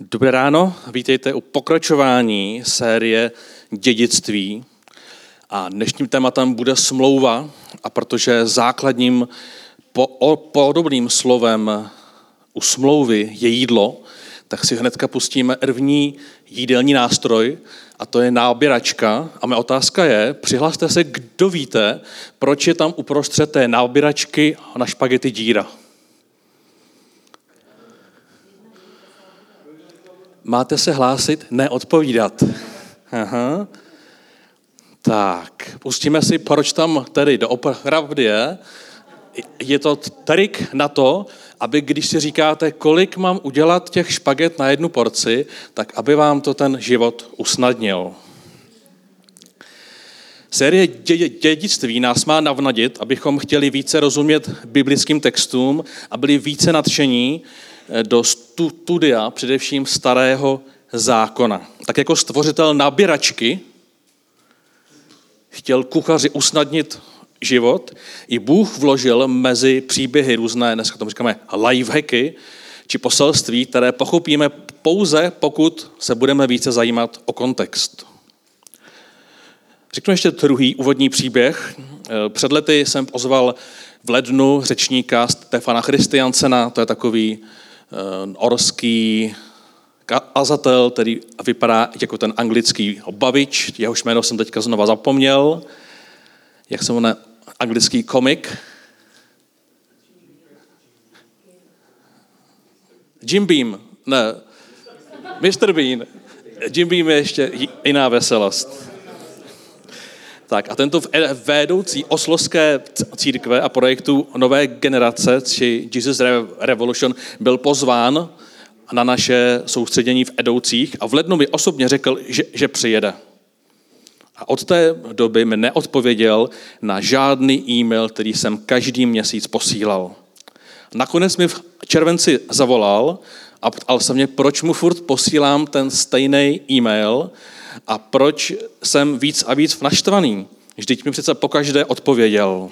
Dobré ráno, vítejte u pokračování série dědictví. A dnešním tématem bude smlouva, a protože základním podobným slovem u smlouvy je jídlo, tak si hnedka pustíme první jídelní nástroj, a to je náběračka. A moje otázka je, přihlaste se, kdo víte, proč je tam uprostřed té náběračky na špagety díra. Máte se hlásit, neodpovídat. Aha. Tak, pustíme si, proč tam tedy doopravdy je. Je to trik na to, aby když si říkáte, kolik mám udělat těch špaget na jednu porci, tak aby vám to ten život usnadnil. Série dědictví nás má navnadit, abychom chtěli více rozumět biblickým textům a byli více nadšení do studia především starého zákona. Tak jako stvořitel nabíračky chtěl kuchaři usnadnit život, i Bůh vložil mezi příběhy různé, dneska tomu říkáme lifehacky, či poselství, které pochopíme pouze, pokud se budeme více zajímat o kontext. Řeknu ještě druhý úvodní příběh. Eh, před lety jsem pozval v lednu řečníka Stefana Christiansena, to je takový Eh, orský kazatel, který vypadá jako ten anglický bavič, jehož jméno jsem teďka znova zapomněl. Jak se jmenuje anglický komik? Jim Beam, ne, Mr. Bean. Jim Beam je ještě jiná veselost. Tak a tento vedoucí oslovské církve a projektu Nové generace, či Jesus Revolution, byl pozván na naše soustředění v Edoucích a v lednu mi osobně řekl, že, že přijede. A od té doby mi neodpověděl na žádný e-mail, který jsem každý měsíc posílal. Nakonec mi v červenci zavolal a ptal se mě, proč mu furt posílám ten stejný e-mail, a proč jsem víc a víc naštvaný. Vždyť mi přece pokaždé odpověděl.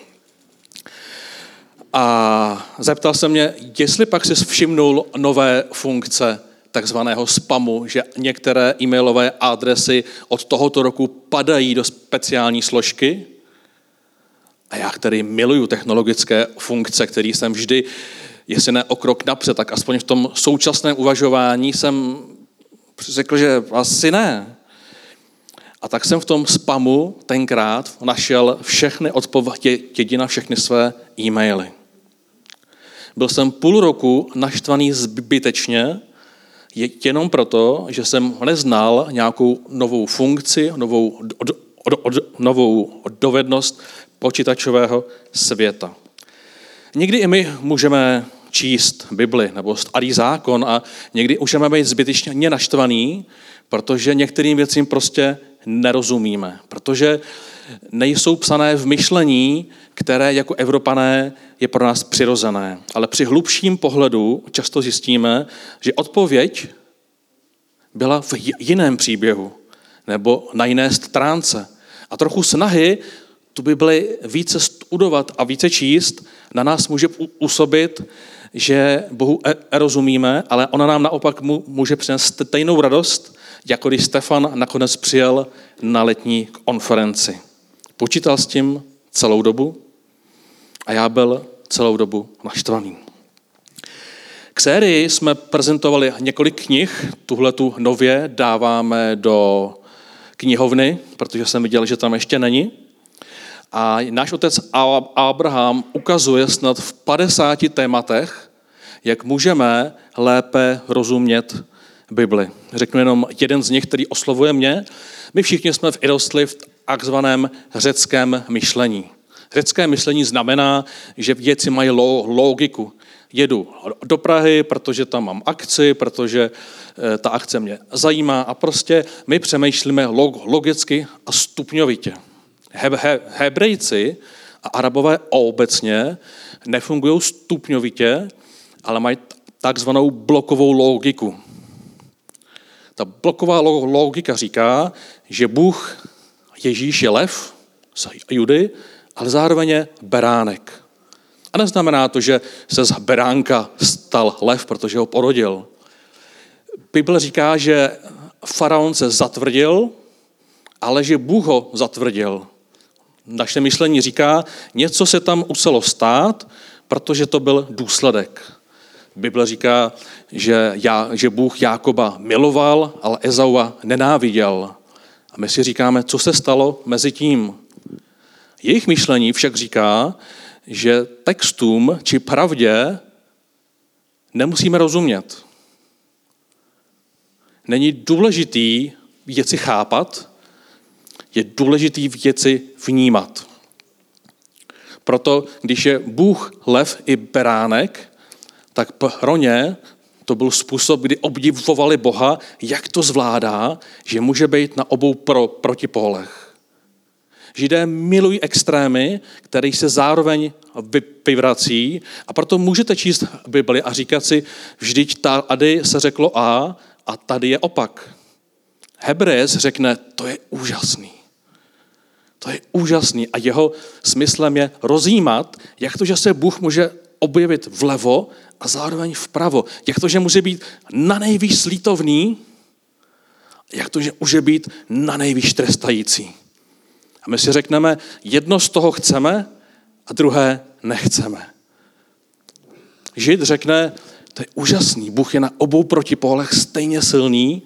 A zeptal se mě, jestli pak si všimnul nové funkce takzvaného spamu, že některé e-mailové adresy od tohoto roku padají do speciální složky. A já, který miluju technologické funkce, který jsem vždy, jestli ne o krok napřed, tak aspoň v tom současném uvažování jsem řekl, že asi ne. A tak jsem v tom spamu tenkrát našel všechny odpovědi na všechny své e-maily. Byl jsem půl roku naštvaný zbytečně, jenom proto, že jsem neznal nějakou novou funkci, novou, do, do, do, novou dovednost počítačového světa. Někdy i my můžeme číst Bibli nebo starý zákon a někdy můžeme být zbytečně naštvaný, protože některým věcím prostě nerozumíme, protože nejsou psané v myšlení, které jako Evropané je pro nás přirozené. Ale při hlubším pohledu často zjistíme, že odpověď byla v jiném příběhu nebo na jiné stránce. A trochu snahy tu by byly více studovat a více číst, na nás může působit, že Bohu e- rozumíme, ale ona nám naopak může přinést stejnou radost, jako když Stefan nakonec přijel na letní konferenci. Počítal s tím celou dobu a já byl celou dobu naštvaný. K sérii jsme prezentovali několik knih, tuhle tu nově dáváme do knihovny, protože jsem viděl, že tam ještě není. A náš otec Abraham ukazuje snad v 50 tématech, jak můžeme lépe rozumět Bibli. Řeknu jenom jeden z nich, který oslovuje mě. My všichni jsme v vyrostli v takzvaném řeckém myšlení. Řecké myšlení znamená, že věci mají logiku. Jedu do Prahy, protože tam mám akci, protože eh, ta akce mě zajímá a prostě my přemýšlíme logicky a stupňovitě. He, he, hebrejci a arabové obecně nefungují stupňovitě, ale mají takzvanou blokovou logiku. Ta bloková logika říká, že Bůh Ježíš je lev z Judy, ale zároveň je beránek. A neznamená to, že se z beránka stal lev, protože ho porodil. Bible říká, že faraon se zatvrdil, ale že Bůh ho zatvrdil. Naše myšlení říká, něco se tam muselo stát, protože to byl důsledek. Bible říká, že, já, že Bůh Jákoba miloval, ale Ezaua nenáviděl. A my si říkáme, co se stalo mezi tím. Jejich myšlení však říká, že textům či pravdě nemusíme rozumět. Není důležitý věci chápat, je důležitý věci vnímat. Proto, když je Bůh lev i beránek, tak pro ně to byl způsob, kdy obdivovali Boha, jak to zvládá, že může být na obou pro, protipólech. Židé milují extrémy, které se zároveň vyvrací a proto můžete číst Bibli a říkat si, vždyť tady se řeklo A a tady je opak. Hebrejec řekne, to je úžasný. To je úžasný a jeho smyslem je rozjímat, jak to, že se Bůh může objevit vlevo a zároveň vpravo. Jak to, že může být na nejvíc slítovný, jak to, že může být na nejvíc trestající. A my si řekneme, jedno z toho chceme a druhé nechceme. Žid řekne, to je úžasný, Bůh je na obou protipólech stejně silný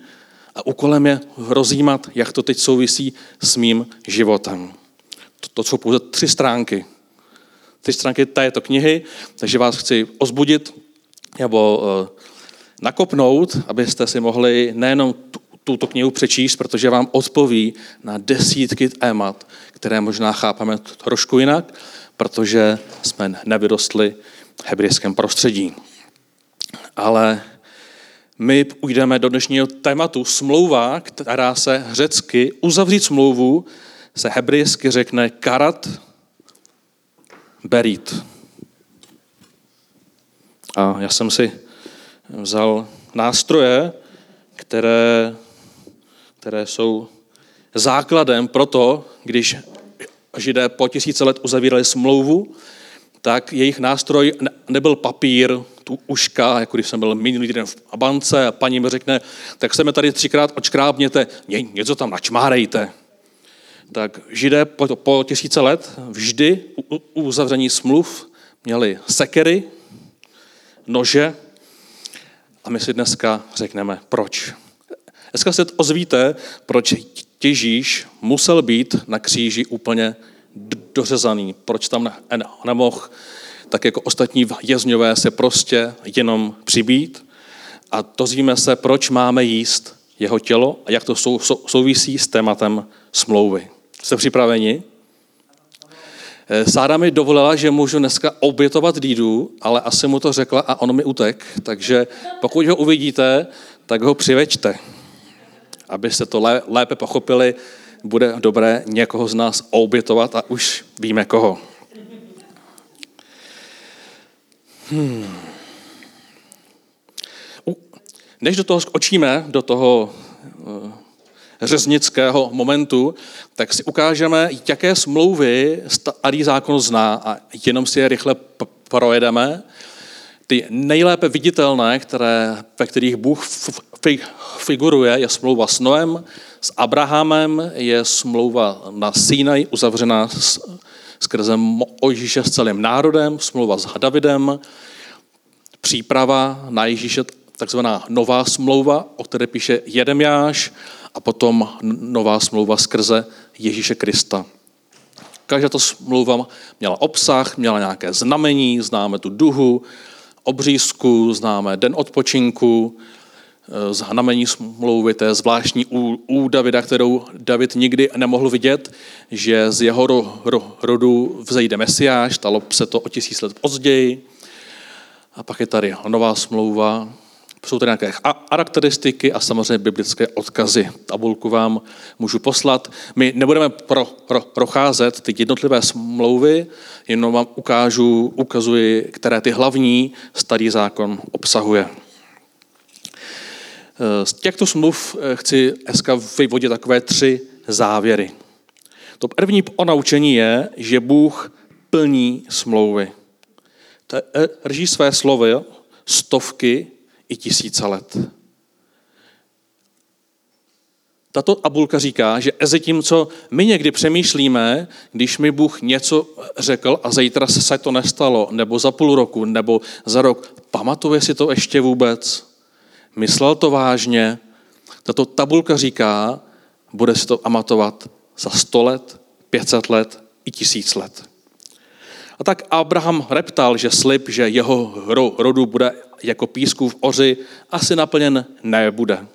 a úkolem je rozjímat, jak to teď souvisí s mým životem. To, to jsou pouze tři stránky. Tři stránky této knihy, takže vás chci ozbudit nebo uh, nakopnout, abyste si mohli nejenom tuto knihu přečíst, protože vám odpoví na desítky témat, které možná chápeme trošku jinak, protože jsme nevyrostli v hebrejském prostředí. Ale my půjdeme do dnešního tématu smlouva, která se řecky uzavřít smlouvu se hebrejsky řekne karat berit. A já jsem si vzal nástroje, které, které jsou základem pro to, když Židé po tisíce let uzavírali smlouvu, tak jejich nástroj nebyl papír, tu uška, jako když jsem byl minulý týden v bance a paní mi řekne, tak se mi tady třikrát očkrábněte, něco tam načmárejte. Tak židé po, po tisíce let vždy u, u uzavření smluv měli sekery, nože a my si dneska řekneme proč. Dneska se ozvíte, proč Ježíš musel být na kříži úplně dořezaný, proč tam nemohl tak jako ostatní vězňové se prostě jenom přibít a dozvíme se, proč máme jíst jeho tělo a jak to sou, sou, souvisí s tématem smlouvy. Jste připraveni? Eh, Sára mi dovolila, že můžu dneska obětovat dídu, ale asi mu to řekla a on mi utek, takže pokud ho uvidíte, tak ho přivečte. Abyste to lépe pochopili, bude dobré někoho z nás obětovat a už víme koho. Hmm. Než do toho skočíme, do toho eh, řeznického momentu, tak si ukážeme, jaké smlouvy starý zákon zná a jenom si je rychle projedeme. Ty nejlépe viditelné, které, ve kterých Bůh figuruje, je smlouva s Noem, s Abrahamem, je smlouva na Sinaj uzavřená s, skrze Ježíše s celým národem, smlouva s Davidem, příprava na Ježíše, takzvaná nová smlouva, o které píše Jedemjáš, a potom nová smlouva skrze Ježíše Krista. Každá ta smlouva měla obsah, měla nějaké znamení, známe tu duhu, obřízku, známe den odpočinku, eh, znamení smlouvy, to je zvláštní u, u Davida, kterou David nikdy nemohl vidět, že z jeho ro, ro, rodu vzejde Mesiáš, stalo se to o tisíc let později. A pak je tady nová smlouva, jsou tady nějaké charakteristiky a samozřejmě biblické odkazy. Tabulku vám můžu poslat. My nebudeme pro, pro, procházet ty jednotlivé smlouvy, jenom vám ukážu, ukazuji, které ty hlavní starý zákon obsahuje. Z těchto smluv eh, chci dneska vyvodit takové tři závěry. To první naučení je, že Bůh plní smlouvy. Drží své slovy stovky i tisíce let. tato tabulka říká, že co my někdy přemýšlíme, když mi Bůh něco řekl a zítra se to nestalo, nebo za půl roku, nebo za rok, pamatuje si to ještě vůbec? Myslel to vážně? Tato tabulka říká, bude si to amatovat za 100 let, 500 let i tisíc let. A tak Abraham reptal, že slib, že jeho rodu bude jako písku v oři, asi naplněn nebude.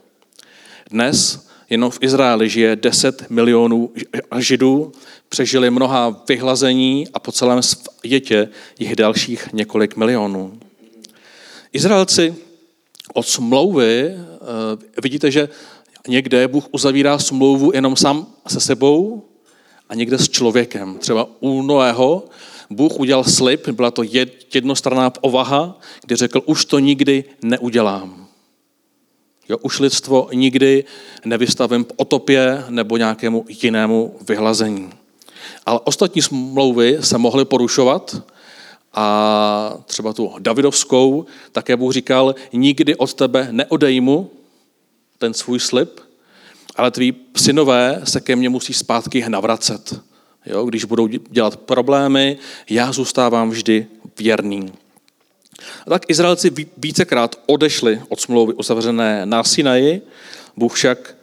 Dnes jenom v Izraeli žije 10 milionů židů, přežili mnoha vyhlazení a po celém světě jich dalších několik milionů. Izraelci od smlouvy, eh, vidíte, že někde Bůh uzavírá smlouvu jenom sám se sebou a někde s člověkem. Třeba u Noého Bůh udělal slib, byla to jednostranná povaha, kdy řekl, už to nikdy neudělám. Jo, už lidstvo nikdy nevystavím otopě nebo nějakému jinému vyhlazení. Ale ostatní smlouvy se mohly porušovat a třeba tu Davidovskou také Bůh říkal, nikdy od tebe neodejmu ten svůj slib, ale tví synové se ke mně musí zpátky navracet. Jo, když budou dělat problémy, já zůstávám vždy věrný. A tak Izraelci vícekrát odešli od smlouvy uzavřené na Sinaji, Bůh však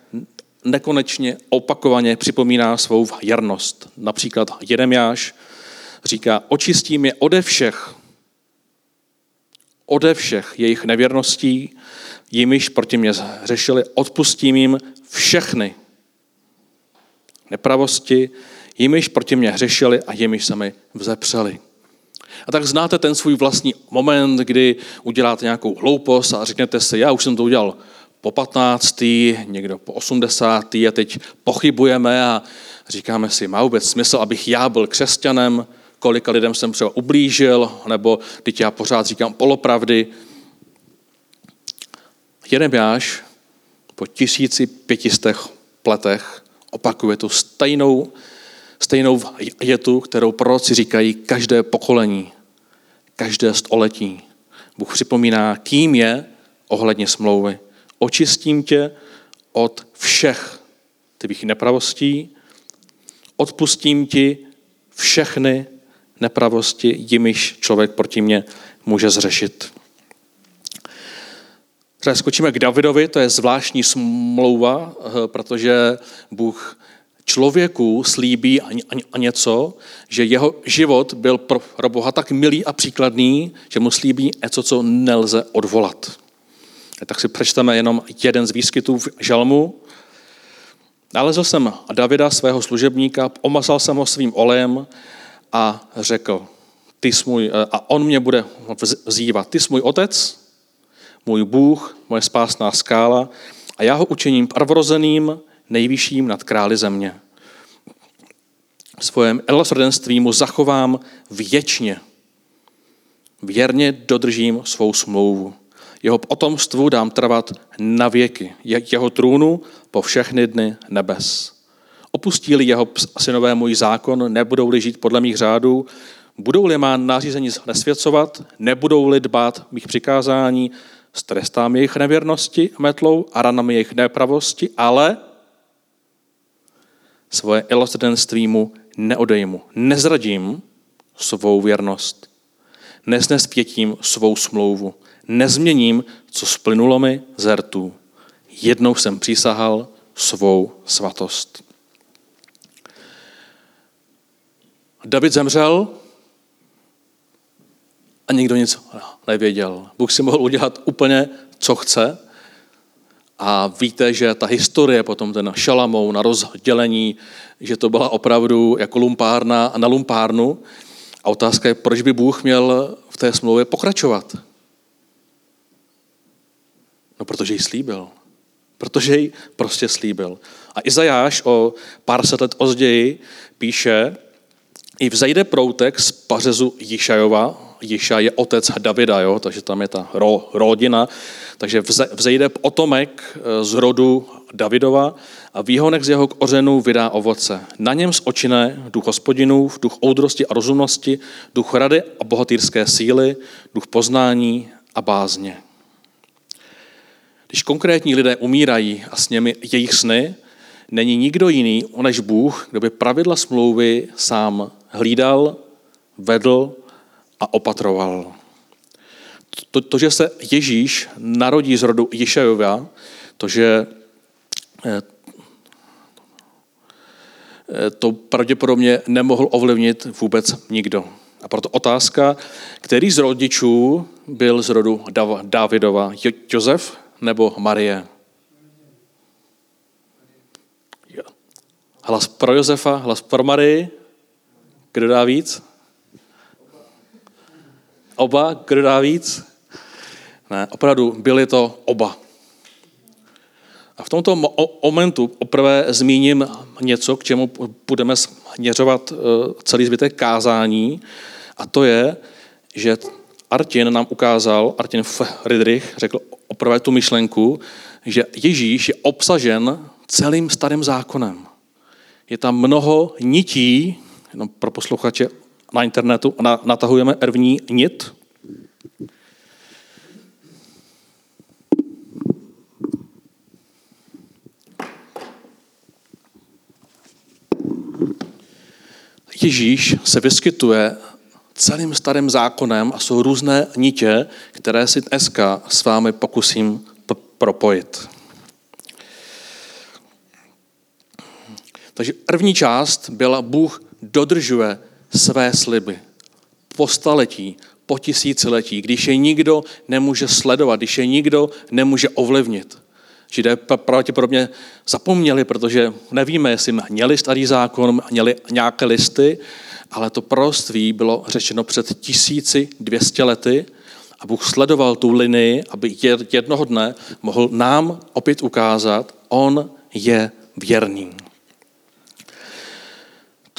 nekonečně opakovaně připomíná svou jarnost. Například Jeremiáš říká, očistím je ode všech, ode všech jejich nevěrností, jimiž proti mě řešili, odpustím jim všechny nepravosti, jimiž proti mě hřešili a jimiž se mi vzepřeli. A tak znáte ten svůj vlastní moment, kdy uděláte nějakou hloupost a řeknete si, já už jsem to udělal po 15., někdo po 80. a teď pochybujeme a říkáme si, má vůbec smysl, abych já byl křesťanem, kolika lidem jsem třeba ublížil, nebo teď já pořád říkám polopravdy. Jeremiáš po 1500 letech opakuje tu stejnou Stejnou větu, kterou proroci říkají každé pokolení, každé století. Bůh připomíná, kým je ohledně smlouvy. Očistím tě od všech tvých nepravostí, odpustím ti všechny nepravosti, jimiž člověk proti mě může zřešit. Skočíme k Davidovi, to je zvláštní smlouva, eh, protože Bůh člověku slíbí a něco, že jeho život byl pro Boha tak milý a příkladný, že mu slíbí něco, co nelze odvolat. Tak si přečteme jenom jeden z výskytů v žalmu. Nalezl jsem Davida, svého služebníka, omasal jsem ho svým olejem a řekl, ty můj, a on mě bude vzývat, ty jsi můj otec, můj Bůh, moje spásná skála a já ho učiním prvorozeným, nejvyšším nad králi země. Svojem elosrdenství mu zachovám věčně. Věrně dodržím svou smlouvu. Jeho potomstvu dám trvat na věky, jeho trůnu po všechny dny nebes. Opustí-li jeho synové můj zákon, nebudou-li žít podle mých řádů, budou-li má nařízení nesvěcovat, nebudou-li dbát mých přikázání, strestám jejich nevěrnosti metlou a ranami jejich nepravosti, ale svoje ilostrenství mu neodejmu. Nezradím svou věrnost. Neznespětím svou smlouvu. Nezměním, co splynulo mi z rtů. Jednou jsem přísahal svou svatost. David zemřel a nikdo nic nevěděl. Bůh si mohl udělat úplně, co chce, a víte, že ta historie potom, ten šalamou na rozdělení, že to byla opravdu jako lumpárna na lumpárnu. A otázka je, proč by Bůh měl v té smlouvě pokračovat? No, protože ji slíbil. Protože ji prostě slíbil. A Izajáš o pár set let později píše, i vzejde proutek z pařezu Jišajova, Jiša je otec Davida, jo? takže tam je ta ro, rodina. Takže vzejde potomek eh, z rodu Davidova a výhonek z jeho kořenů vydá ovoce. Na něm z očiné duch hospodinův, duch oudrosti a rozumnosti, duch rady a bohatýrské síly, duch poznání a bázně. Když konkrétní lidé umírají a s nimi jejich sny, není nikdo jiný než Bůh, kdo by pravidla smlouvy sám hlídal, vedl a opatroval. To, to že se Ježíš narodí z rodu Ješajova, to, že eh, eh, to pravděpodobně nemohl ovlivnit vůbec nikdo. A proto otázka, který z rodičů byl z rodu Davidova, Josef nebo Marie? Hlas pro Josefa, hlas pro Marii. Kdo dá víc? Oba, kdo dá víc? Ne, opravdu byli to oba. A v tomto momentu oprvé zmíním něco, k čemu budeme směřovat eh, celý zbytek kázání, a to je, že Artin nám ukázal, Artin Friedrich řekl oprvé tu myšlenku, že Ježíš je obsažen celým starým zákonem. Je tam mnoho nití, jenom pro posluchače na internetu, natahujeme první nit, Ježíš se vyskytuje celým starým zákonem a jsou různé nitě, které si dneska s vámi pokusím propojit. Takže první část byla, Bůh dodržuje své sliby po staletí, po tisíciletí, když je nikdo nemůže sledovat, když je nikdo nemůže ovlivnit. Židé pravděpodobně zapomněli, protože nevíme, jestli měli starý zákon, měli nějaké listy, ale to proroctví bylo řečeno před 1200 lety a Bůh sledoval tu linii, aby jednoho dne mohl nám opět ukázat, on je věrný.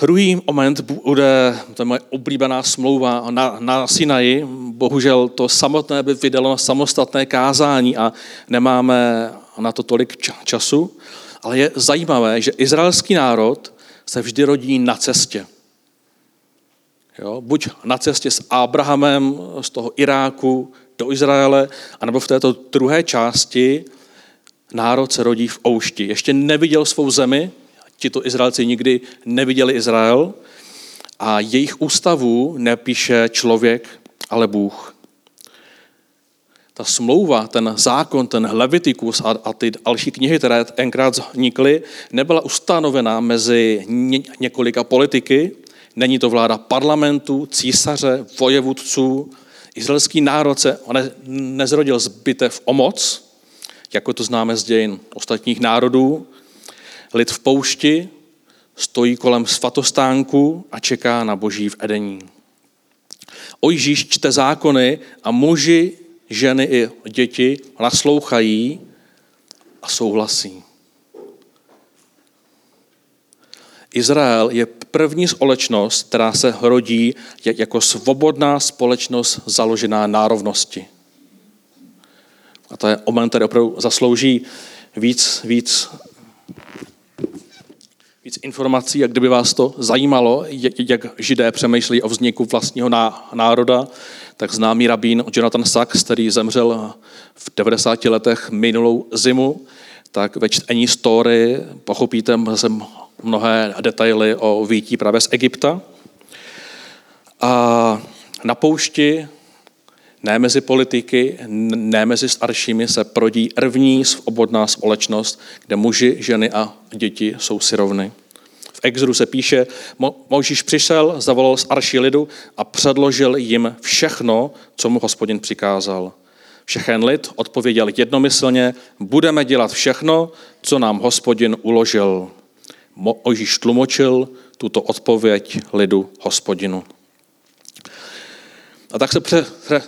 Druhý moment bude, to je moje oblíbená smlouva na, na Sinaji. Bohužel to samotné by vydalo samostatné kázání a nemáme na to tolik času. Ale je zajímavé, že izraelský národ se vždy rodí na cestě. Jo? Buď na cestě s Abrahamem z toho Iráku do Izraele, anebo v této druhé části národ se rodí v oušti. Ještě neviděl svou zemi, tito Izraelci nikdy neviděli Izrael a jejich ústavu nepíše člověk, ale Bůh. Ta smlouva, ten zákon, ten Levitikus a, a ty další knihy, které tenkrát vznikly, nebyla ustanovená mezi ně, několika politiky. Není to vláda parlamentu, císaře, vojevůdců. Izraelský národ se ne, nezrodil z bitev o moc, jako to známe z dějin ostatních národů, Lid v poušti stojí kolem svatostánku a čeká na boží v Edení. Ojžíš čte zákony a muži, ženy i děti naslouchají a souhlasí. Izrael je první společnost, která se rodí jako svobodná společnost založená na rovnosti. A to je moment, který opravdu zaslouží víc, víc víc informací, jak kdyby vás to zajímalo, jak židé přemýšlí o vzniku vlastního národa, tak známý rabín Jonathan Sachs, který zemřel v 90 letech minulou zimu, tak ve čtení story pochopíte mnohé detaily o výtí právě z Egypta. A na poušti, ne mezi politiky, ne mezi staršími, se prodí první svobodná společnost, kde muži, ženy a děti jsou si rovny. V Exodu se píše, Mojžíš přišel, zavolal z arší lidu a předložil jim všechno, co mu hospodin přikázal. Všechen lid odpověděl jednomyslně, budeme dělat všechno, co nám hospodin uložil. Mojžíš tlumočil tuto odpověď lidu hospodinu. A tak se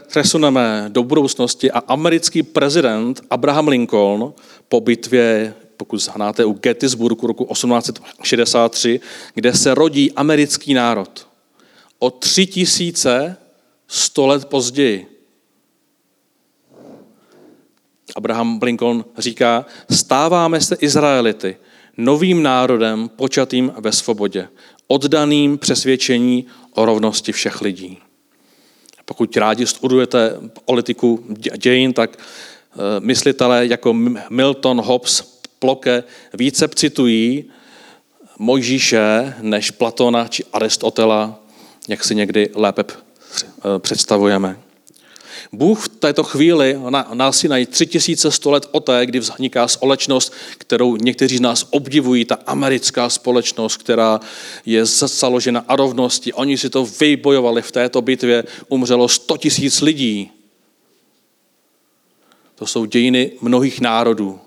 přesuneme do budoucnosti a americký prezident Abraham Lincoln po bitvě pokud znáte u Gettysburgu roku 1863, kde se rodí americký národ. O tři tisíce sto let později. Abraham Lincoln říká, stáváme se Izraelity, novým národem počatým ve svobodě, oddaným přesvědčení o rovnosti všech lidí. Pokud rádi studujete politiku dějin, tak eh, myslitelé jako Milton, Hobbes, ploke více citují Mojžíše než Platona či Aristotela, jak si někdy lépe představujeme. Bůh v této chvíli na, na Sinaji 3100 let té, kdy vzniká společnost, kterou někteří z nás obdivují, ta americká společnost, která je založena a rovnosti. Oni si to vybojovali v této bitvě, umřelo 100 tisíc lidí. To jsou dějiny mnohých národů,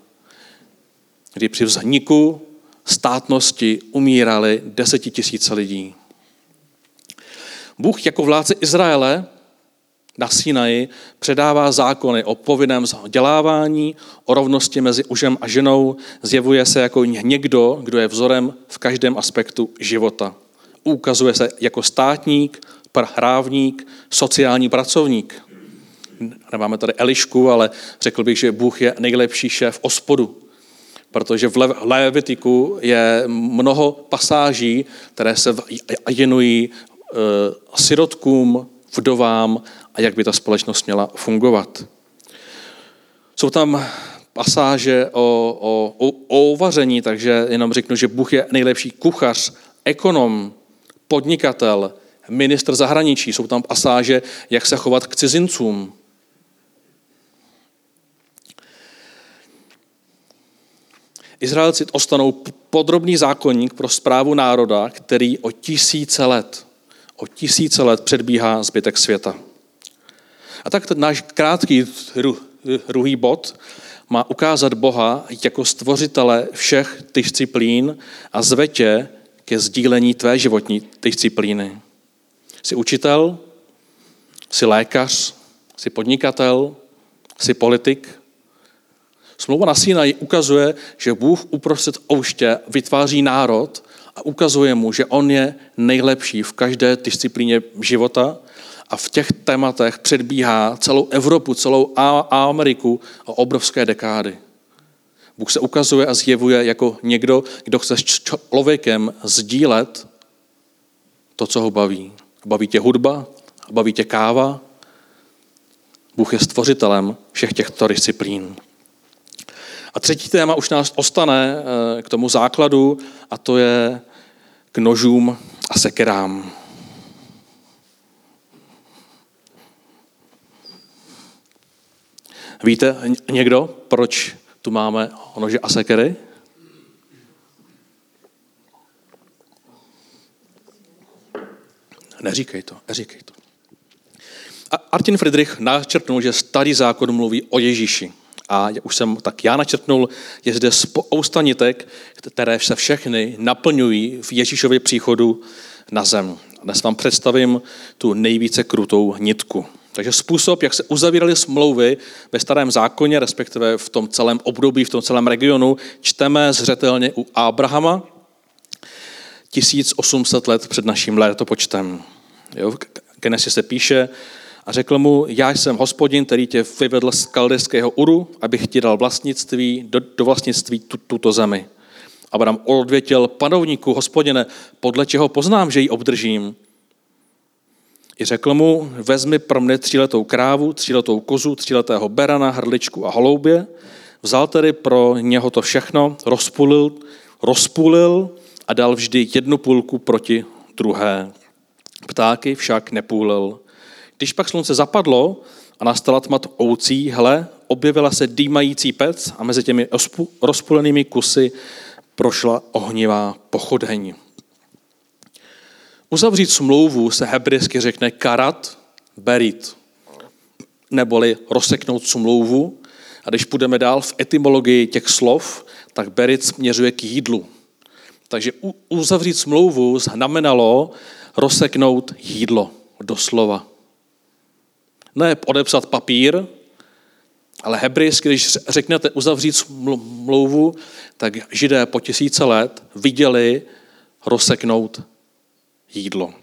kdy při vzniku státnosti umírali desetitisíce lidí. Bůh jako vládce Izraele na Sinaji předává zákony o povinném vzdělávání, o rovnosti mezi mužem a ženou, zjevuje se jako někdo, kdo je vzorem v každém aspektu života. Ukazuje se jako státník, právník, sociální pracovník. Nemáme tady Elišku, ale řekl bych, že Bůh je nejlepší šéf ospodu, protože v Levitiku je mnoho pasáží, které se věnují eh, sirotkům, vdovám a jak by ta společnost měla fungovat. Jsou tam pasáže o, o, o, o uvaření, takže jenom řeknu, že Bůh je nejlepší kuchař, ekonom, podnikatel, ministr zahraničí. Jsou tam pasáže, jak se chovat k cizincům. Izraelci ostanou podrobný zákonník pro zprávu národa, který o tisíce let, o tisíce let předbíhá zbytek světa. A tak náš krátký druhý bod má ukázat Boha jako stvořitele všech disciplín a zve tě ke sdílení tvé životní disciplíny. Jsi učitel, jsi lékař, jsi podnikatel, jsi politik. Smlouva na Sinai ukazuje, že Bůh uprostřed ouště vytváří národ a ukazuje mu, že on je nejlepší v každé disciplíně života a v těch tématech předbíhá celou Evropu, celou Ameriku o obrovské dekády. Bůh se ukazuje a zjevuje jako někdo, kdo chce s člověkem sdílet to, co ho baví. Baví tě hudba, baví tě káva. Bůh je stvořitelem všech těchto disciplín. A třetí téma už nás ostane eh, k tomu základu a to je k nožům a sekerám. Víte někdo, proč tu máme nože a sekery? Neříkej to, neříkej to. A Artin Friedrich načrtnul, že starý zákon mluví o Ježíši. A už jsem tak já načrtnul, je zde spousta nitek, které se všechny naplňují v Ježíšově příchodu na zem. Dnes vám představím tu nejvíce krutou nitku. Takže způsob, jak se uzavíraly smlouvy ve starém zákoně, respektive v tom celém období, v tom celém regionu, čteme zřetelně u Abrahama 1800 let před naším letopočtem. Jo, v Genesis se píše, a řekl mu, já jsem hospodin, který tě vyvedl z kaldejského Uru, abych ti dal vlastnictví, do, do vlastnictví tu, tuto zemi. Abraham odvětěl panovníku, hospodine, podle čeho poznám, že ji obdržím? I řekl mu, vezmi pro mne tříletou krávu, tříletou kozu, tříletého berana, hrdličku a holoubě. Vzal tedy pro něho to všechno, rozpulil, rozpulil a dal vždy jednu půlku proti druhé. Ptáky však nepůlil. Když pak slunce zapadlo a nastala tma oucí, hle, objevila se dýmající pec a mezi těmi rozpulenými kusy prošla ohnivá pochodeň. Uzavřít smlouvu se hebrejsky řekne karat berit, neboli rozseknout smlouvu. A když půjdeme dál v etymologii těch slov, tak berit směřuje k jídlu. Takže uzavřít smlouvu znamenalo rozseknout jídlo, doslova. Ne odepsat papír, ale hebrejsky, když řeknete uzavřít smlouvu, tak židé po tisíce let viděli rozseknout jídlo.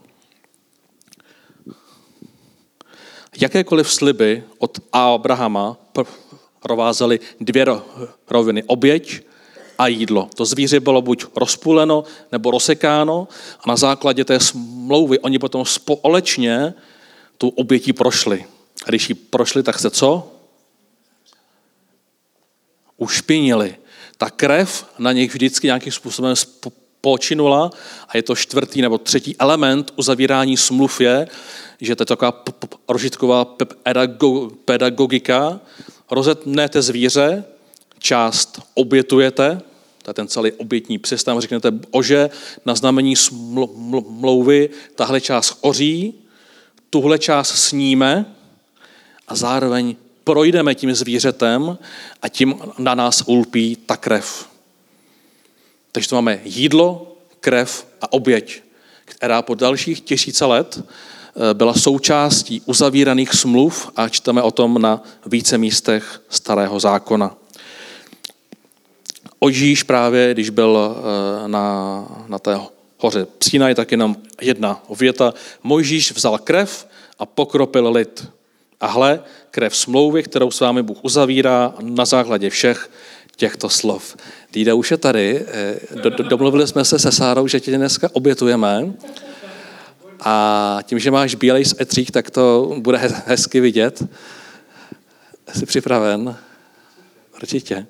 Jakékoliv sliby od Abrahama provázely dvě roviny. Oběť a jídlo. To zvíře bylo buď rozpůleno nebo rozsekáno a na základě té smlouvy oni potom společně tu obětí prošli. A když ji prošli, tak se co? Ušpinili. ta krev na nich vždycky nějakým způsobem počinula a je to čtvrtý nebo třetí element uzavírání smluv je, že to je taková rožitková pedagogika, rozetnete zvíře, část obětujete, to je ten celý obětní systém, řeknete, ože, na znamení smlouvy, tahle část oří, tuhle část sníme a zároveň projdeme tím zvířetem a tím na nás ulpí ta krev. Takže to máme jídlo, krev a oběť, která po dalších tisíce let eh, byla součástí uzavíraných smluv a čteme o tom na více místech starého zákona. Ožíš právě, když byl eh, na, na té hoře Psínaj, tak jenom jedna věta. Mojžíš vzal krev a pokropil lid. A hle, krev smlouvy, kterou s vámi Bůh uzavírá na základě všech těchto slov. Týda už je tady, eh, do, do, domluvili jsme se se Sárou, že tě dneska obětujeme a tím, že máš bílej etřík, tak to bude hezky vidět. Jsi připraven? Určitě.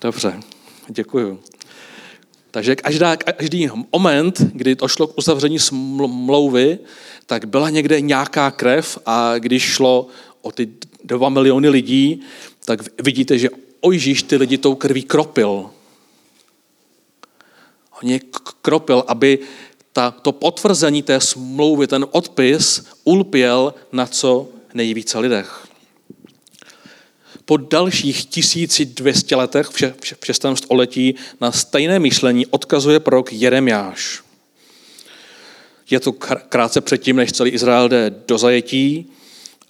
Dobře, děkuju. Takže každá, každý moment, kdy došlo k uzavření smlouvy, tak byla někde nějaká krev a když šlo o ty dva miliony lidí, tak vidíte, že Ojžíš ty lidi tou krví kropil. On je kropil, aby ta, to potvrzení té smlouvy, ten odpis ulpěl na co nejvíce lidech. Po dalších 1200 letech v 6. století na stejné myšlení odkazuje prorok Jeremiáš. Je to krátce předtím, než celý Izrael jde do zajetí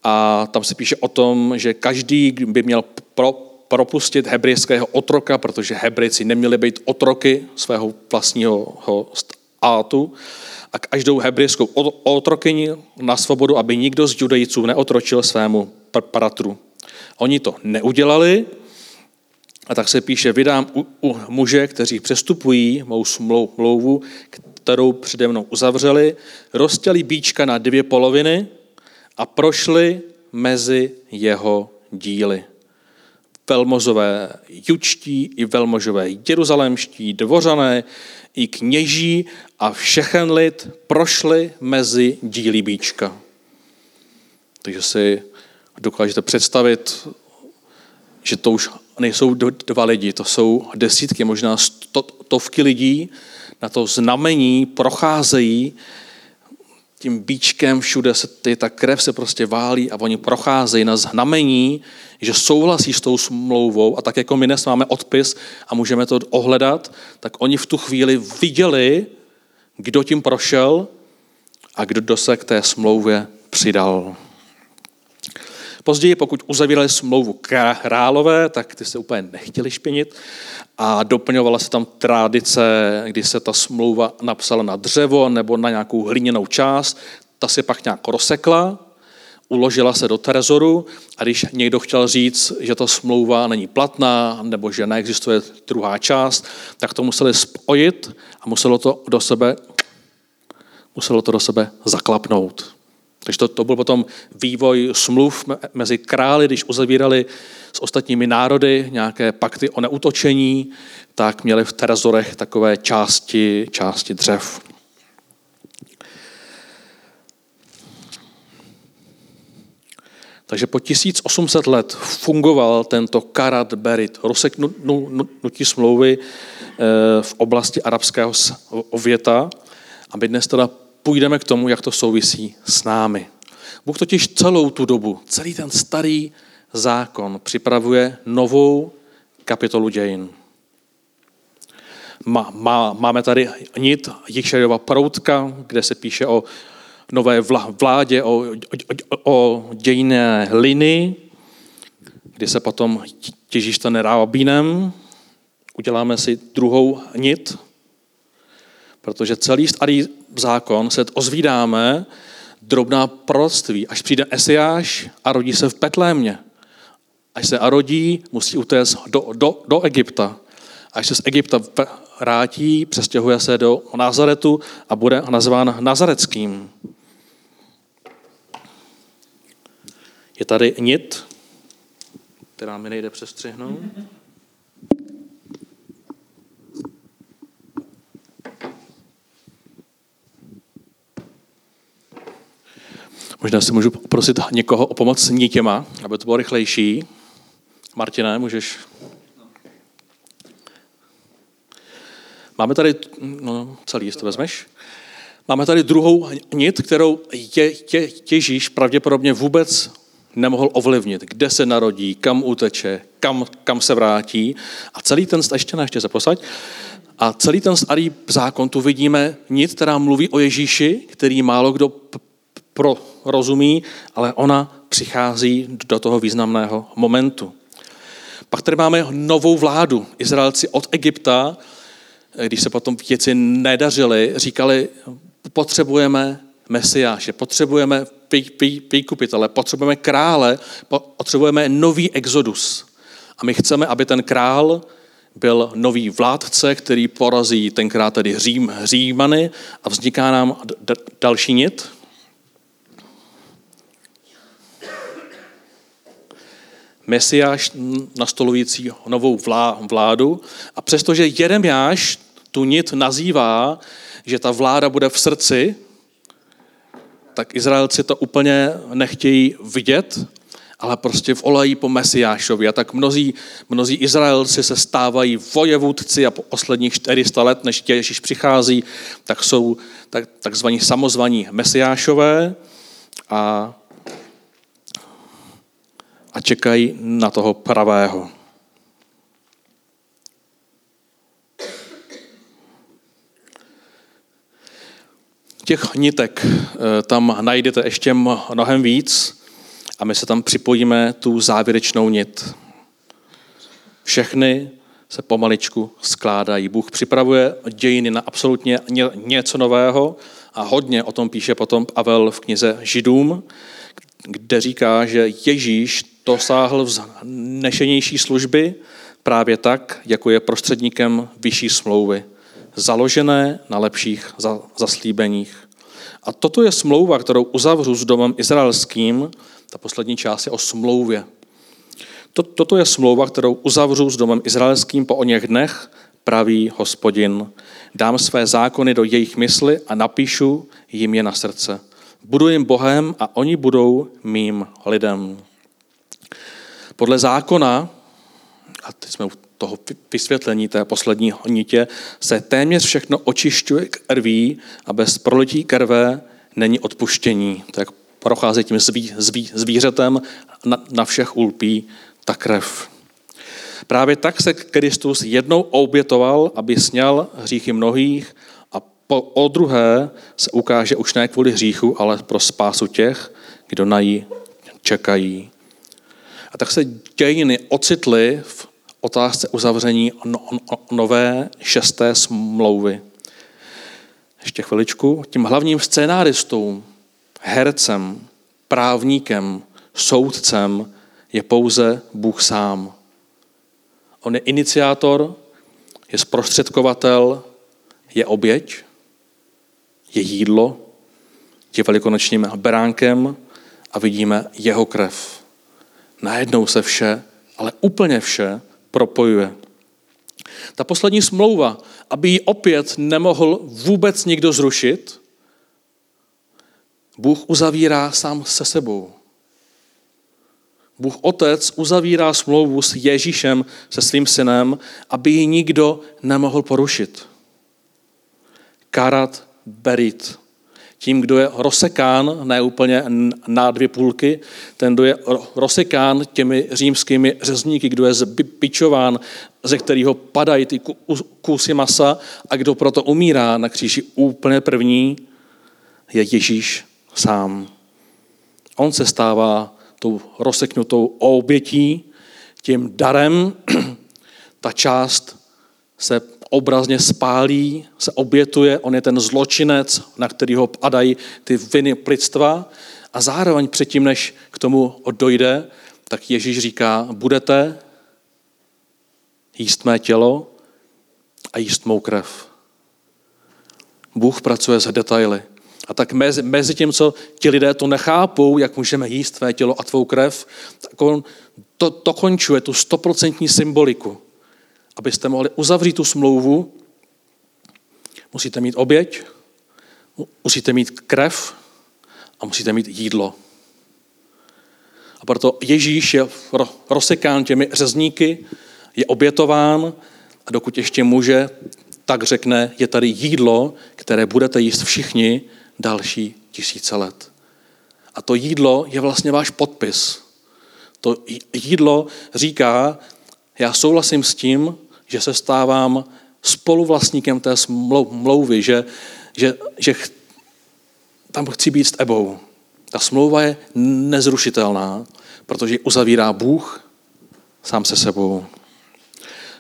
a tam se píše o tom, že každý by měl pro, propustit hebrejského otroka, protože Hebrejci neměli být otroky svého vlastního státu a každou hebrejskou otrokyni na svobodu, aby nikdo z judejců neotročil svému paratru. Oni to neudělali a tak se píše, vydám u, u muže, kteří přestupují mou smlouvu, kterou přede mnou uzavřeli, roztěli bíčka na dvě poloviny a prošli mezi jeho díly velmozové jučtí i velmožové jeruzalémští, dvořané i kněží a všechen lid prošli mezi díly bíčka. Takže si dokážete představit, že to už nejsou dva lidi, to jsou desítky, možná stovky lidí, na to znamení procházejí tím bíčkem, všude se ty, ta krev se prostě válí a oni procházejí na znamení, že souhlasí s tou smlouvou a tak jako my dnes máme odpis a můžeme to ohledat, tak oni v tu chvíli viděli, kdo tím prošel a kdo se k té smlouvě přidal. Později, pokud uzavírali smlouvu králové, tak ty se úplně nechtěli špinit a doplňovala se tam tradice, kdy se ta smlouva napsala na dřevo nebo na nějakou hliněnou část, ta se pak nějak rozsekla, uložila se do trezoru a když někdo chtěl říct, že ta smlouva není platná nebo že neexistuje druhá část, tak to museli spojit a muselo to do sebe, muselo to do sebe zaklapnout. Takže to, to byl potom vývoj smluv mezi králi, když uzavírali s ostatními národy nějaké pakty o neutočení, tak měli v trezorech takové části, části dřev. Takže po 1800 let fungoval tento karat berit, rozseknutí smlouvy eh, v oblasti arabského ověta. A my dnes teda půjdeme k tomu, jak to souvisí s námi. Bůh totiž celou tu dobu, celý ten starý zákon připravuje novou kapitolu dějin. Má, má, máme tady nit Jišajova proutka, kde se píše o nové vládě, o, o, o dějinné linii, kdy se potom Ježíš stane rábínem. Uděláme si druhou nit, protože celý starý zákon se ozvídáme drobná proroctví, až přijde Esiáš a rodí se v Petlémě. Až se a rodí, musí utéct do, do, do Egypta. Až se z Egypta vrátí, přestěhuje se do Nazaretu a bude nazván Nazareckým. Je tady nit, která mi nejde přestřihnout. Možná si můžu poprosit někoho o pomoc s nítěma, aby to bylo rychlejší. Martine, můžeš Máme tady, no celý, to vezmeš. Máme tady druhou nit, kterou tě, tě, těžíš pravděpodobně vůbec nemohl ovlivnit, kde se narodí, kam uteče, kam, kam se vrátí. A celý ten, ještě ne, ještě se posaď, a celý ten starý zákon tu vidíme nit, která mluví o Ježíši, který málo kdo pro rozumí, ale ona přichází do toho významného momentu. Pak tady máme novou vládu. Izraelci od Egypta když se potom věci nedařily, říkali, potřebujeme mesiáše, potřebujeme výkupitele, potřebujeme krále, potřebujeme nový exodus. A my chceme, aby ten král byl nový vládce, který porazí tenkrát tedy Řím, Římany a vzniká nám další nit. Mesiáš nastolující novou vládu a přestože Jeremiáš tu nit nazývá, že ta vláda bude v srdci, tak Izraelci to úplně nechtějí vidět, ale prostě volají po Mesiášovi. A tak mnozí, mnozí Izraelci se stávají vojevůdci a po posledních 400 let, než Ježíš přichází, tak jsou tak, takzvaní samozvaní Mesiášové a, a čekají na toho pravého. Těch nitek eh, tam najdete ještě mnohem víc a my se tam připojíme tu závěrečnou nit. Všechny se pomaličku skládají. Bůh připravuje dějiny na absolutně něco nového a hodně o tom píše potom Pavel v knize Židům, kde říká, že Ježíš dosáhl vznešenější služby právě tak, jako je prostředníkem vyšší smlouvy založené na lepších zaslíbeních. A toto je smlouva, kterou uzavřu s domem izraelským. Ta poslední část je o smlouvě. Toto je smlouva, kterou uzavřu s domem izraelským po o něch dnech, praví hospodin. Dám své zákony do jejich mysli a napíšu jim je na srdce. Budu jim Bohem a oni budou mým lidem. Podle zákona, a teď jsme u toho vysvětlení té poslední nitě, se téměř všechno očišťuje krví a bez prolití krve není odpuštění. Tak prochází tím zví, zví, zvířetem, na, na všech ulpí ta krev. Právě tak se Kristus jednou obětoval, aby sněl hříchy mnohých a po, o druhé se ukáže už ne kvůli hříchu, ale pro spásu těch, kdo na ní čekají. A tak se dějiny ocitly v otázce uzavření no, no, nové šesté smlouvy. Ještě chviličku. Tím hlavním scénáristou, hercem, právníkem, soudcem je pouze Bůh sám. On je iniciátor, je zprostředkovatel, je oběť, je jídlo, je velikonočním beránkem a vidíme jeho krev. Najednou se vše, ale úplně vše propojuje. Ta poslední smlouva, aby ji opět nemohl vůbec nikdo zrušit, Bůh uzavírá sám se sebou. Bůh Otec uzavírá smlouvu s Ježíšem, se svým synem, aby ji nikdo nemohl porušit. Karat berit tím, kdo je rozsekán, ne úplně na dvě půlky, ten, kdo je rozsekán těmi římskými řezníky, kdo je zbičován, ze kterého padají ty kusy masa a kdo proto umírá na kříži úplně první, je Ježíš sám. On se stává tou rozseknutou obětí, tím darem, ta část se obrazně spálí, se obětuje, on je ten zločinec, na kterého padají ty viny plitstva a zároveň předtím, než k tomu dojde, tak Ježíš říká, budete jíst mé tělo a jíst mou krev. Bůh pracuje s detaily. A tak mezi, mezi tím, co ti lidé to nechápou, jak můžeme jíst tvé tělo a tvou krev, tak on to, to končuje, tu stoprocentní symboliku abyste mohli uzavřít tu smlouvu, musíte mít oběť, musíte mít krev a musíte mít jídlo. A proto Ježíš je rozsekán těmi řezníky, je obětován a dokud ještě může, tak řekne, je tady jídlo, které budete jíst všichni další tisíce let. A to jídlo je vlastně váš podpis. To jídlo říká, já souhlasím s tím, že se stávám spoluvlastníkem té smlouvy, že, že, že tam chci být s tebou. Ta smlouva je nezrušitelná, protože ji uzavírá Bůh sám se sebou.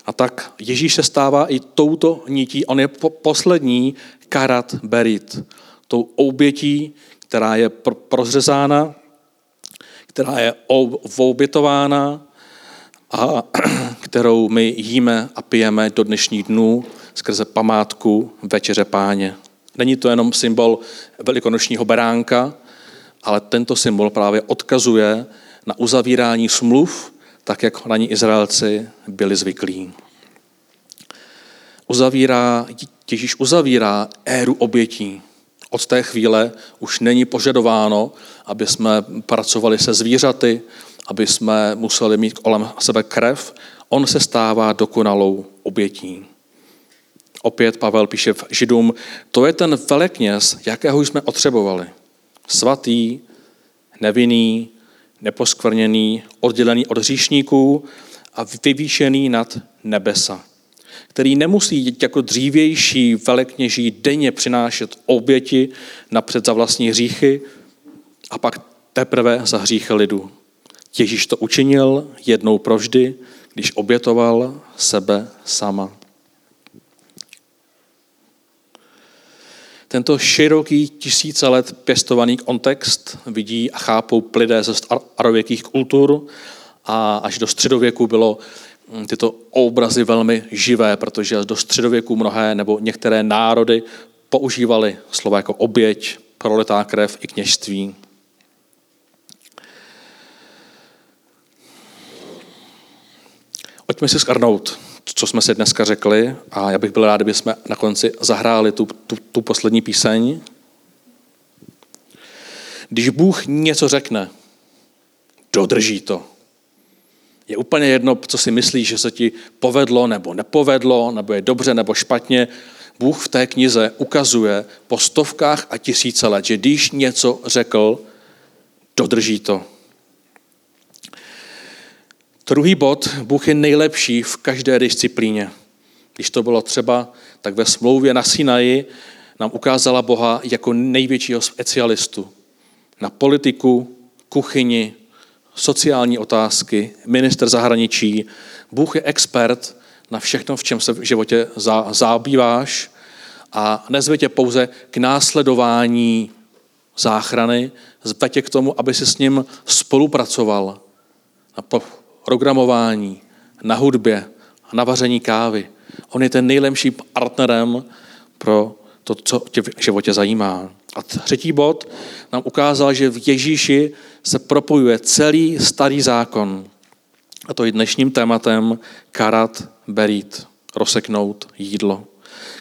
A tak Ježíš se stává i touto nití. On je poslední karat berit. Tou obětí, která je prozřezána, která je obětována a kterou my jíme a pijeme do dnešních dnů skrze památku Večeře páně. Není to jenom symbol velikonočního beránka, ale tento symbol právě odkazuje na uzavírání smluv, tak jak na ní Izraelci byli zvyklí. Uzavírá, Ježíš uzavírá éru obětí. Od té chvíle už není požadováno, aby jsme pracovali se zvířaty, aby jsme museli mít kolem sebe krev. On se stává dokonalou obětí. Opět Pavel píše v Židům, to je ten velekněz, jakého jsme potřebovali. Svatý, nevinný, neposkvrněný, oddělený od hříšníků a vyvýšený nad nebesa, který nemusí jako dřívější velekněží denně přinášet oběti napřed za vlastní hříchy a pak teprve za hříchy lidu. Ježíš to učinil jednou provždy, když obětoval sebe sama. Tento široký tisíce let pěstovaný kontext vidí a chápou lidé ze starověkých kultur a až do středověku bylo hm, tyto obrazy velmi živé, protože do středověku mnohé nebo některé národy používali slova jako oběť, proletá krev i kněžství. Pojďme si skrnout co jsme si dneska řekli a já bych byl rád, kdyby jsme na konci zahráli tu, tu, tu poslední píseň. Když Bůh něco řekne, dodrží to. Je úplně jedno, co si myslíš, že se ti povedlo nebo nepovedlo, nebo je dobře nebo špatně. Bůh v té knize ukazuje po stovkách a tisíce let, že když něco řekl, dodrží to. Druhý bod, Bůh je nejlepší v každé disciplíně. Když to bylo třeba, tak ve smlouvě na Sinaji nám ukázala Boha jako největšího specialistu. Na politiku, kuchyni, sociální otázky, minister zahraničí. Bůh je expert na všechno, v čem se v životě zábýváš a nezve tě pouze k následování záchrany, zve tě k tomu, aby si s ním spolupracoval na programování, na hudbě, na vaření kávy. On je ten nejlepší partnerem pro to, co tě v životě zajímá. A třetí bod nám ukázal, že v Ježíši se propojuje celý starý zákon. A to je dnešním tématem karat berit, rozseknout jídlo.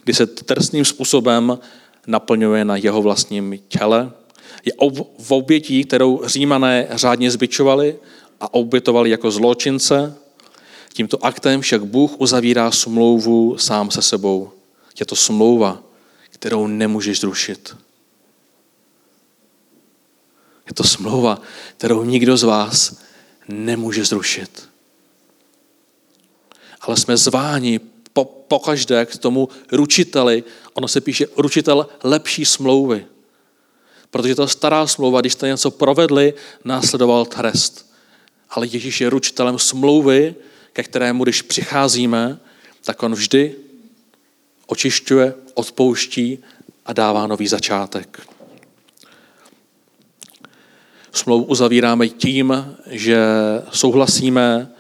Kdy se trestným způsobem naplňuje na jeho vlastním těle. Je v obětí, kterou římané řádně zbičovali a obětovali jako zločince. Tímto aktem však Bůh uzavírá smlouvu sám se sebou. Je to smlouva, kterou nemůžeš zrušit. Je to smlouva, kterou nikdo z vás nemůže zrušit. Ale jsme zváni po, pokaždé k tomu ručiteli, ono se píše ručitel lepší smlouvy. Protože ta stará smlouva, když jste něco provedli, následoval trest ale Ježíš je ručitelem smlouvy, ke kterému, když přicházíme, tak on vždy očišťuje, odpouští a dává nový začátek. Smlouvu uzavíráme tím, že souhlasíme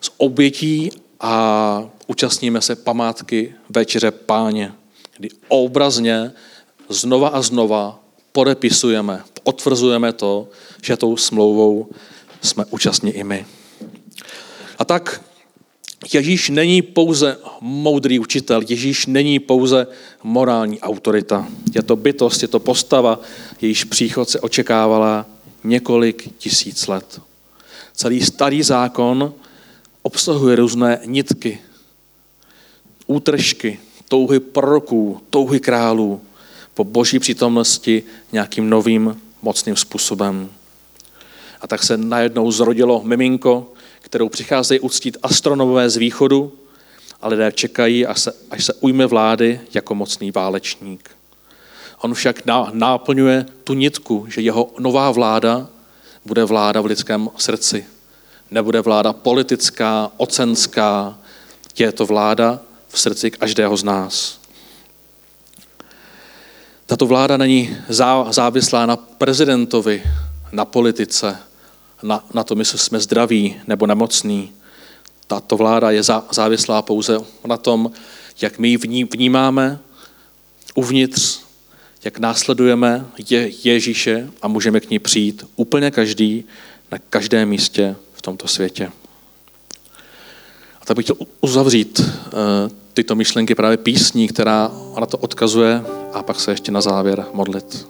s obětí a účastníme se památky Večeře Páně, kdy obrazně znova a znova podepisujeme, potvrzujeme to, že tou smlouvou jsme účastní i my. A tak Ježíš není pouze moudrý učitel, Ježíš není pouze morální autorita. Je to bytost, je to postava, jejíž příchod se očekávala několik tisíc let. Celý starý zákon obsahuje různé nitky, útržky, touhy proroků, touhy králů po boží přítomnosti nějakým novým mocným způsobem. A tak se najednou zrodilo miminko, kterou přicházejí uctít astronomové z východu a lidé čekají, až se, až se ujme vlády jako mocný válečník. On však náplňuje tu nitku, že jeho nová vláda bude vláda v lidském srdci. Nebude vláda politická, ocenská, je to vláda v srdci každého z nás. Tato vláda není závislá na prezidentovi, na politice, na, na tom, jestli jsme zdraví nebo nemocní. Tato vláda je závislá pouze na tom, jak my ji vnímáme uvnitř, jak následujeme je Ježíše a můžeme k ní přijít úplně každý na každém místě v tomto světě. A tak bych chtěl uzavřít eh, tyto myšlenky právě písní, která na to odkazuje a pak se ještě na závěr modlit.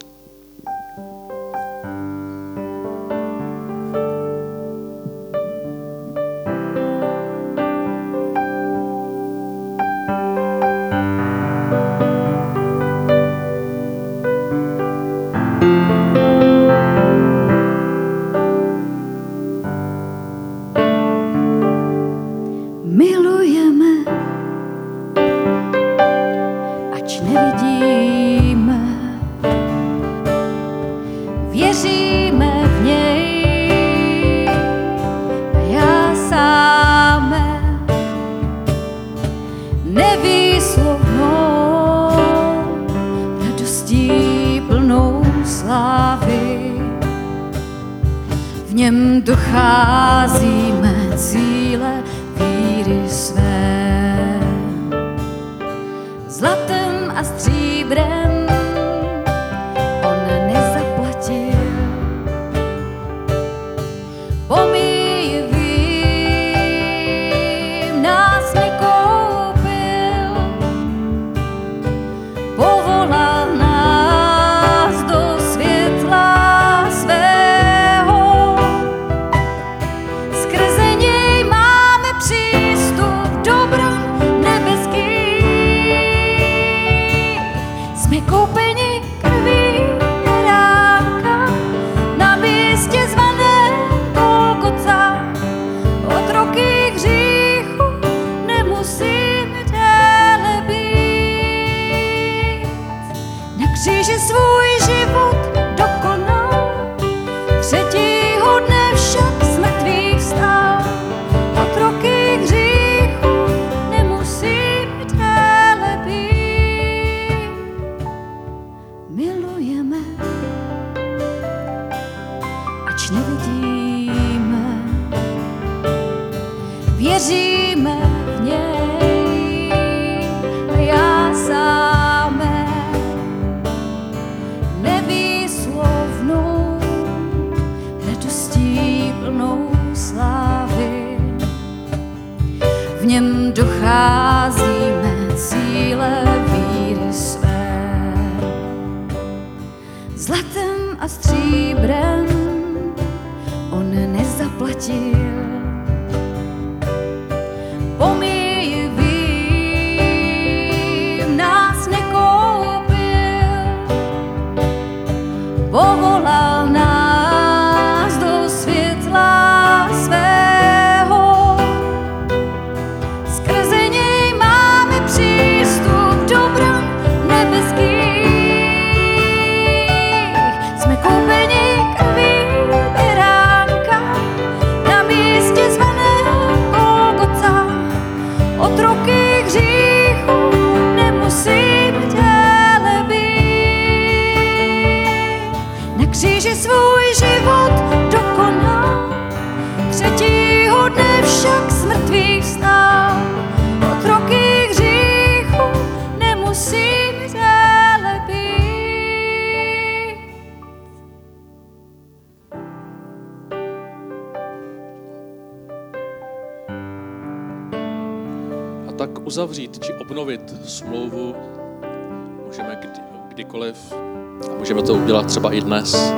Můžeme to udělat třeba i dnes.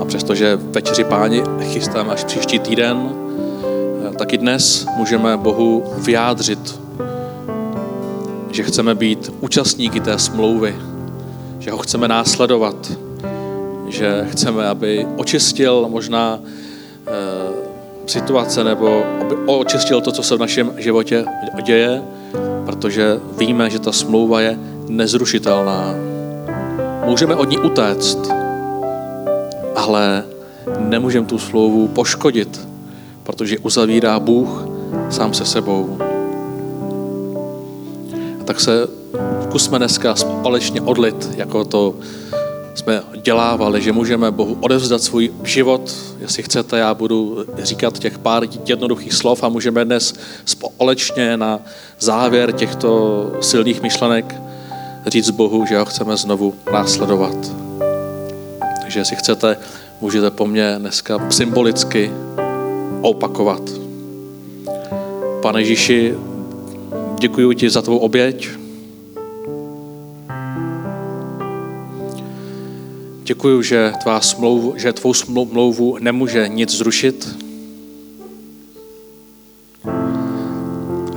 A přestože večeři páni chystáme až příští týden, tak i dnes můžeme Bohu vyjádřit, že chceme být účastníky té smlouvy, že ho chceme následovat, že chceme, aby očistil možná e, situace nebo aby očistil to, co se v našem životě děje, protože víme, že ta smlouva je nezrušitelná. Můžeme od ní utéct, ale nemůžeme tu smlouvu poškodit, protože uzavírá Bůh sám se sebou. A tak se zkusme dneska společně odlit, jako to jsme dělávali, že můžeme Bohu odevzdat svůj život. Jestli chcete, já budu říkat těch pár jednoduchých slov a můžeme dnes společně na závěr těchto silných myšlenek říct Bohu, že ho chceme znovu následovat. Takže jestli chcete, můžete po mně dneska symbolicky opakovat. Pane Ježíši, děkuji ti za tvou oběť. Děkuji, že, tvá smlouvu, že tvou smlouvu nemůže nic zrušit.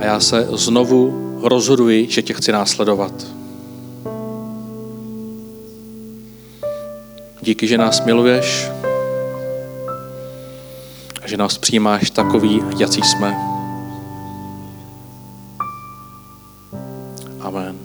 A já se znovu rozhoduji, že tě chci následovat. Díky, že nás miluješ a že nás přijímáš takový, jací jsme. Amen.